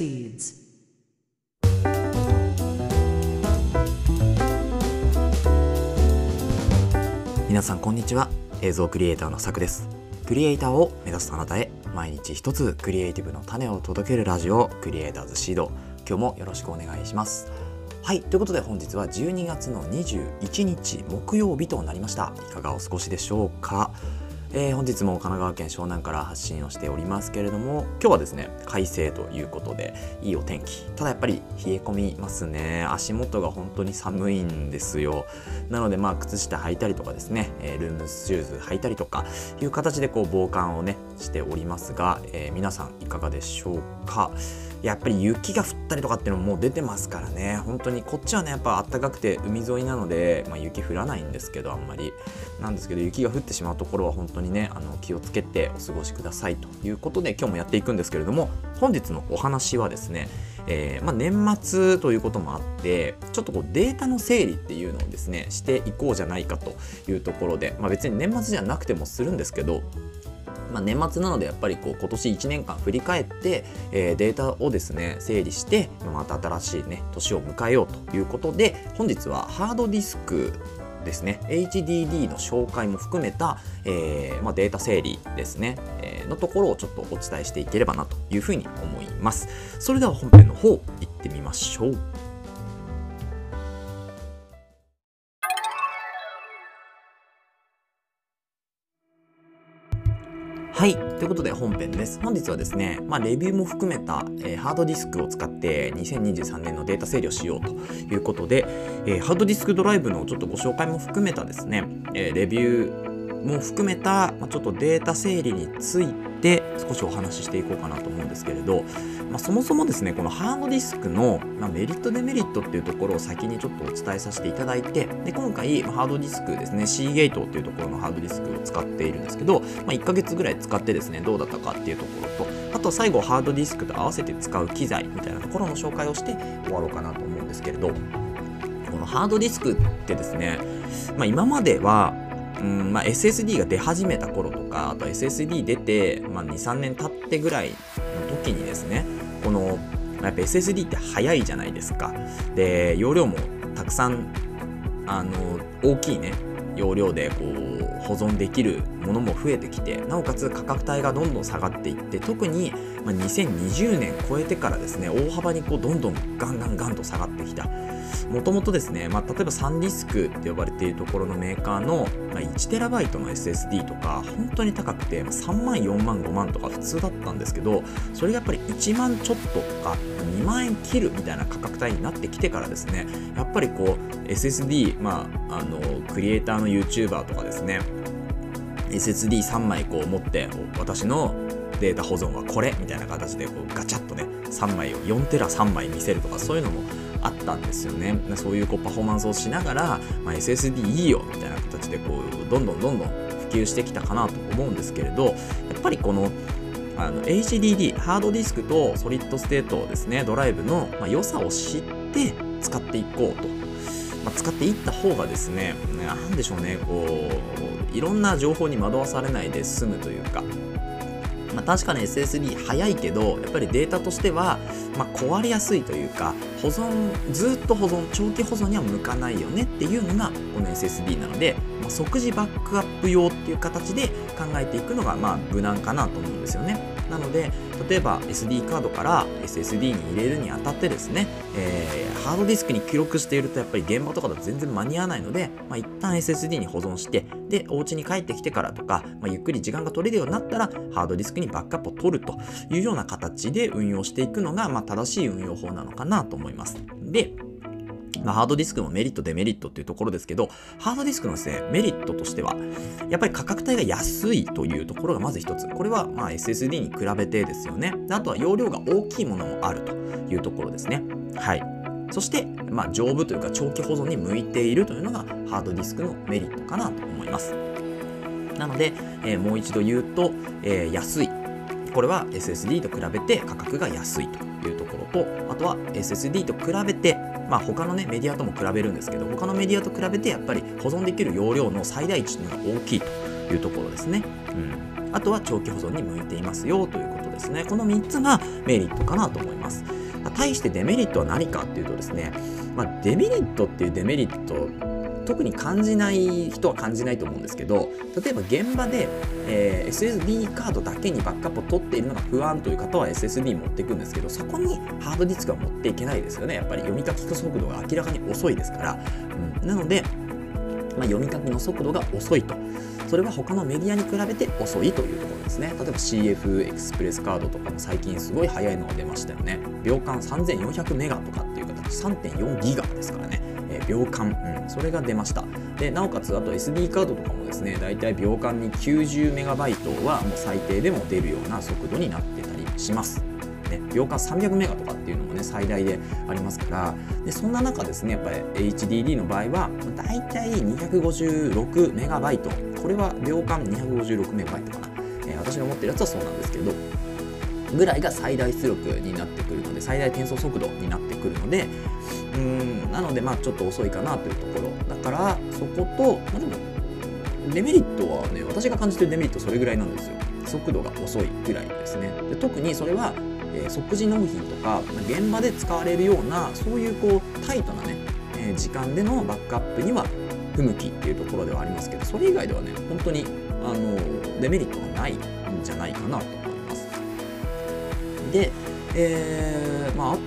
proceeds. 皆さんこんにちは映像クリエイターのさくです。クリエイターを目指すあなたへ毎日一つクリエイティブの種を届けるラジオクリエイターズシード。今日もよろしくお願いします。はいということで本日は12月の21日木曜日となりました。いかがお過ごしでしょうか？えー、本日も神奈川県湘南から発信をしておりますけれども今日はですね快晴ということでいいお天気。ただやっぱり冷え込みますね。足元が本当に寒いんですよ。なのでまあ靴下履いたりとかですね、えー、ルームシューズ履いたりとかいう形でこう防寒をねしておりますが、えー、皆さんいかがでしょうか？やっぱり雪が降ったりとかっていうのももう出てますからね。本当にこっちはねやっぱ暖かくて海沿いなので、まあ、雪降らないんですけどあんまり。なんですけど雪が降ってしまうところは本当にねあの気をつけてお過ごしください。ということで今日もやっていくんですけれども本日のお話はですねえー、まあ、年末ということもあってちょっとこうデータの整理っていうのをですねしていこうじゃないかというところで、まあ、別に年末じゃなくてもするんですけどまあ、年末なのでやっぱりこう今年1年間振り返って、えー、データをですね整理してまた新しいね年を迎えようということで本日はハードディスクですね HDD の紹介も含めた、えーまあ、データ整理ですね、えー、のところをちょっとお伝えしていければなというふうに思います。それでは本編の方行ってみましょう。はい。ということで本編です。本日はですね、まあ、レビューも含めた、えー、ハードディスクを使って2023年のデータ整理をしようということで、えー、ハードディスクドライブのちょっとご紹介も含めたですね、えー、レビューも含めた、ま、ちょっとデータ整理について少しお話ししていこうかなと思うんですけれど、まあ、そもそもですねこのハードディスクの、ま、メリットデメリットっていうところを先にちょっとお伝えさせていただいてで今回、ハードディスクですね C ゲートっていうところのハードディスクを使っているんですけど、まあ、1ヶ月ぐらい使ってですねどうだったかっていうところとあと最後ハードディスクと合わせて使う機材みたいなところの紹介をして終わろうかなと思うんですけれどこのハードディスクってですね、まあ、今まではうんまあ、SSD が出始めた頃とかあと SSD 出て、まあ、23年経ってぐらいの時にですねこのやっぱ SSD って速いじゃないですか。で容量もたくさんあの大きいね容量でこう保存できるものも増えてきてなおかつ価格帯がどんどん下がっていって特に2020年超えてからですね大幅にこうどんどんガンガンガンと下がってきた。もともとですね、まあ、例えばサンディスクって呼ばれているところのメーカーの、1TB の SSD とか本当に高くて、3万4万5万とか普通だったんですけどそれがやっぱり1万ちょっととか2万円切るみたいな価格帯になってきてからですねやっぱりこう SSD、まあ、あのクリエイターの YouTuber とかですね SSD3 枚こう持って私のデータ保存はこれみたいな形でこうガチャッとね3枚を4テラ3枚見せるとかそういうのもあったんですよね。そういうこうパフォーマンスをしながら、まあ、SSD いいよみたいな形でこうどんどんどんどん普及してきたかなと思うんですけれどやっぱりこのあの HDD ハードディスクとソリッドステートですねドライブの、まあ、良さを知って使っていこうと、まあ、使っていった方がですね何でしょうねこういろんな情報に惑わされないで済むというかまあ、確かに SSD 早いけどやっぱりデータとしては、まあ、壊れやすいというか保存ずっと保存長期保存には向かないよねっていうのがこの SSD なので、まあ、即時バックアップ用っていう形で考えていくのがまあ無難かなと思うんですよね。なので例えば SD カードから SSD に入れるにあたってですね、えー、ハードディスクに記録しているとやっぱり現場とかだと全然間に合わないので、まあ、一旦 SSD に保存してでお家に帰ってきてからとか、まあ、ゆっくり時間が取れるようになったらハードディスクにバックアップを取るというような形で運用していくのが、まあ、正しい運用法なのかなと思います。でまあ、ハードディスクのメリット、デメリットっていうところですけど、ハードディスクのですね、メリットとしては、やっぱり価格帯が安いというところがまず一つ。これはまあ SSD に比べてですよね。あとは容量が大きいものもあるというところですね。はい。そして、まあ、丈夫というか長期保存に向いているというのがハードディスクのメリットかなと思います。なので、えー、もう一度言うと、えー、安い。これは SSD と比べて価格が安いというところと、あとは SSD と比べてまあ、他のねメディアとも比べるんですけど他のメディアと比べてやっぱり保存できる容量の最大値というのが大きいというところですね。うん、あとは長期保存に向いていますよということですね。この3つがメリットかなと思います。対してデメリットは何かっていうとですね、まあ、デメリットっていうデメリット特に感じない人は感じないと思うんですけど例えば現場で、えー、SSD カードだけにバックアップを取っているのが不安という方は SSD 持っていくんですけどそこにハードディスクは持っていけないですよね。やっぱり読み書き速度が明らかに遅いですから、うん、なので、まあ、読み書きの速度が遅いと。それは他のメディアに比べて遅いというところですね。例えば CF エクスプレスカードとかも最近すごい速いのが出ましたよね。秒間3400メガとかっていう形3.4ギガですからね。秒間、うん、それが出ました。でなおかつあと SD カードとかもですねだいたい秒間に90メガバイトはもう最低でも出るような速度になってたりします。ね、秒間300メガとかっていうのもね最大でありますから。でそんな中ですねやっぱり HDD の場合はだいたい256メガバイト。これは秒間256メガバイトかな、えー、私の持ってるやつはそうなんですけど。ぐらいが最大出力になってくるので最大転送速度になってくるのでうんなのでまあちょっと遅いかなというところ。だからそこと、まあ、でもデメリットはね私が感じてるデメリットそれぐらいなんですよ。速度が遅いぐらいですね。で特にそれは、えー、即時納品とか現場で使われるようなそういうこうタイトなね、えー、時間でのバックアップには不向きっていうところではありますけどそれ以外ではね本当にあのデメリットがないんじゃないかなと。で、えー、まあ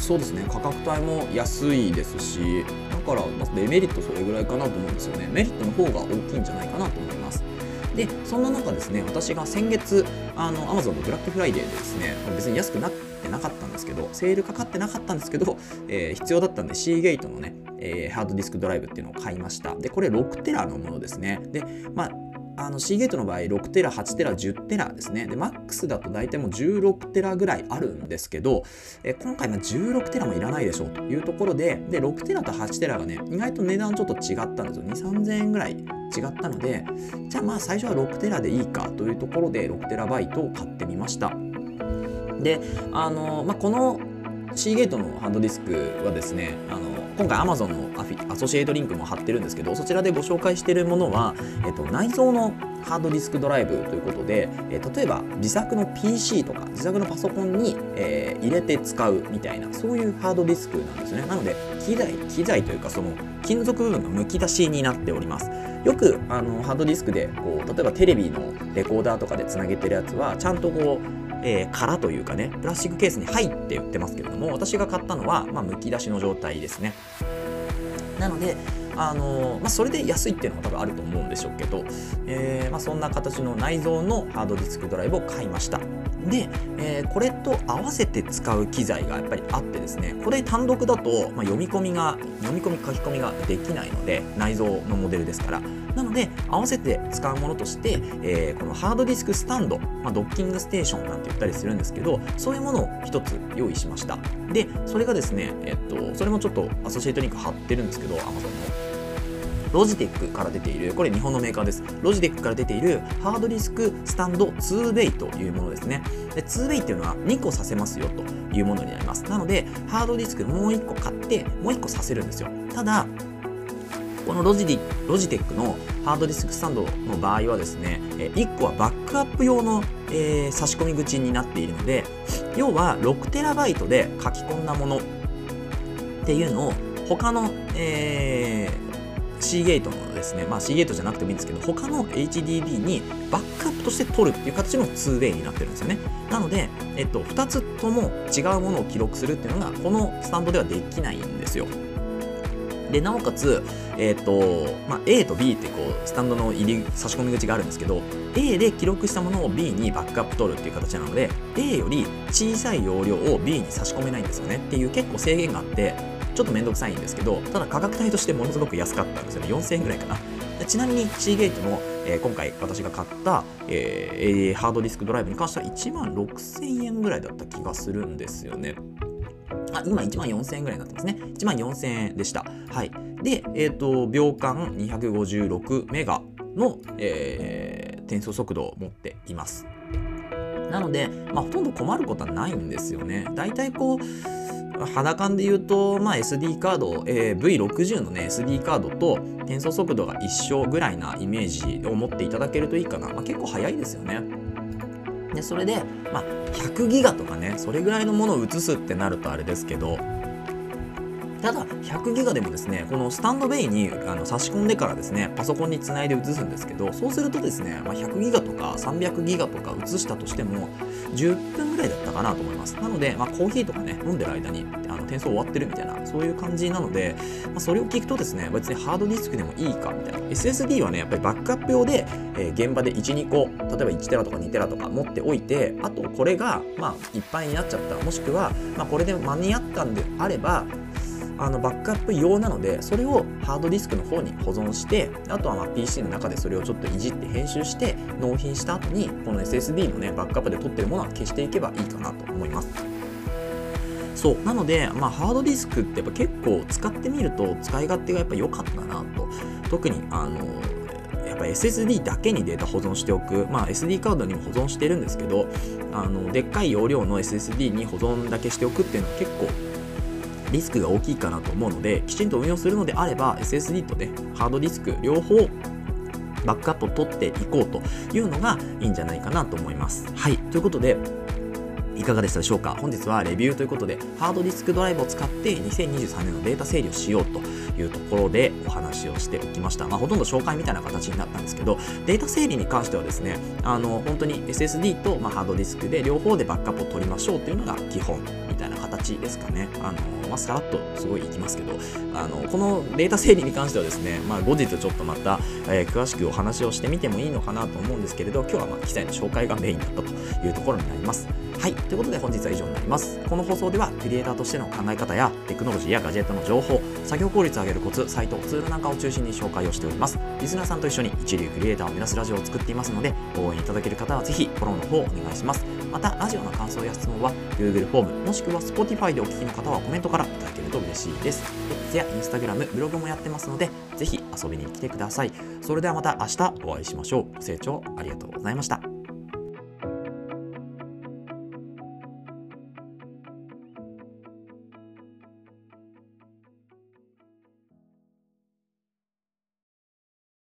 そうですね。価格帯も安いですしだからまデメリットそれぐらいかなと思うんですよね。メリットの方が大きいんじゃないかなと思います。でそんな中ですね私が先月あの Amazon のブラックフライデーでですね別に安くなってなかったんですけどセールかかってなかったんですけど、えー、必要だったんで C ゲートのね、えー、ハードディスクドライブっていうのを買いました。でこれ6テラのものですね。でまああの C ゲートの場合6テラ8テラ10テラですね。でマックスだと大体もう16テラぐらいあるんですけどえ今回は16テラもいらないでしょうというところでで6テラと8テラがね意外と値段ちょっと違ったんですよ。2 3 0 0 0円ぐらい違ったのでじゃあまあ最初は6テラでいいかというところで6テラバイトを買ってみました。であの、まあ、この C ゲートのハードディスクはですねあの今回 Amazon のアフィアソシエイトリンクも貼ってるんですけどそちらでご紹介しているものは、えっと、内蔵のハードディスクドライブということで、え、例えば自作の PC とか自作のパソコンに、えー、入れて使うみたいなそういうハードディスクなんですね。なので機材機材というかその金属部分がむき出しになっております。よくあのハードディスクでこう例えばテレビのレコーダーとかでつなげてるやつはちゃんとこうえー、殻というかね、プラスチックケースに入って売ってますけれども、私が買ったのは、まあ、むき出しの状態ですね。なので、あのまあ、それで安いっていうのも多分あると思うんでしょうけど、えーまあ、そんな形の内蔵のハードディスクドライブを買いました。で、えー、これと合わせて使う機材がやっぱりあってですねこれ単独だと、まあ、読み込みが読み込み書き込みができないので内蔵のモデルですから。なので合わせて使うものとして、えー、このハードディスクスタンド、まあ、ドッキングステーションなんて言ったりするんですけどそういうものを一つ用意しました。でそれがですねえっとそれもちょっとアソシエイトリンク貼ってるんですけど Amazon の。ロジテックから出ている、これ日本のメーカーです。ロジテックから出ているハードディスクスタンド 2way というものですね。で 2way っていうのは2個させますよというものになります。なので、ハードディスクもう1個買って、もう1個させるんですよ。ただ、このロジディロジテックのハードディスクスタンドの場合はですね、1個はバックアップ用の、えー、差し込み口になっているので、要は 6TB で書き込んだものっていうのを他の、えー、C ゲートのですね、まあ C ゲートじゃなくてもいいんですけど、他の HDD にバックアップとして取るっていう形の 2way になってるんですよね。なので、えっと、2つとも違うものを記録するっていうのが、このスタンドではできないんですよ。で、なおかつ、えっ、と、まあ、A と B ってこう、スタンドの入り、差し込み口があるんですけど、A で記録したものを B にバックアップ取るっていう形なので、A より小さい容量を B に差し込めないんですよねっていう結構制限があって、ちょっとめんどくさいんですけど、ただ価格帯としてものすごく安かったんですよね。4000円ぐらいかな。ちなみに C ゲートの、えー、今回私が買った、えー、ハードディスクドライブに関しては1万6000円ぐらいだった気がするんですよね。あ、今1万4000円ぐらいになってますね。1万4000円でした。はい。で、えっ、ー、と、秒間256メガの、えー、転送速度を持っています。なので、まあ、ほとんど困ることはないんですよね。大体こう、肌感で言うと、まあ、SD カード、えー、V60 のね SD カードと転送速度が一緒ぐらいなイメージを持っていただけるといいかな、まあ、結構早いですよねでそれで、まあ、100ギガとかねそれぐらいのものを移すってなるとあれですけどただ100ギガでもですねこのスタンドベイにあの差し込んでからですねパソコンにつないで移すんですけどそうするとですね、まあ、100ギガとか300ギガとか移したとしても10分ぐらいだったかなと思います。なので、まあ、コーヒーとかね飲んでる間にあの転送終わってるみたいなそういう感じなので、まあ、それを聞くとですね別にハードディスクでもいいかみたいな。SSD はねやっぱりバックアップ用で、えー、現場で12個例えば1テラとか2テラとか持っておいてあとこれがまあいっぱいになっちゃったもしくは、まあ、これで間に合ったんであればあのバックアップ用なのでそれをハードディスクの方に保存してあとはま PC の中でそれをちょっといじって編集して納品した後にこの SSD のねバックアップで取ってるものは消していけばいいかなと思います。そう。なので、まあ、ハードディスクってやっぱ結構使ってみると使い勝手がやっぱ良かったなと。特にあのやっぱ SSD だけにデータ保存しておく、まあ、SD カードにも保存してるんですけどあのでっかい容量の SSD に保存だけしておくっていうのは結構リスクが大きいかなと思うのできちんと運用するのであれば SSD とねハードディスク両方バックアップを取っていこうというのがいいんじゃないかなと思います。はい。ということでいかがでしたでしょうか？本日はレビューということでハードディスクドライブを使って2023年のデータ整理をしようというところでお話をしておきました、まあ、ほとんど紹介みたいな形になったんですけどデータ整理に関してはですねあの本当に SSD と、ま、ハードディスクで両方でバックアップを取りましょうというのが基本みたいな形ですかね。あの、まあ、さらっとすごいいきますけどあのこのデータ整理に関してはですね、まあ、後日ちょっとまた、えー、詳しくお話をしてみてもいいのかなと思うんですけれど今日はまあ機材の紹介がメインだったというところになります。はい。ということで本日は以上になります。この放送ではクリエイターとしての考え方やテクノロジーやガジェットの情報、作業効率を上げるコツ、サイト、ツールなんかを中心に紹介をしております。リスナーさんと一緒に一流クリエイターを目指すラジオを作っていますので、応援いただける方はぜひフォローの方をお願いします。また、ラジオの感想や質問は Google フォーム、もしくは Spotify でお聞きの方はコメントからいただけると嬉しいです。X や Instagram、ブログもやってますので、ぜひ遊びに来てください。それではまた明日お会いしましょう。ご清聴ありがとうございました。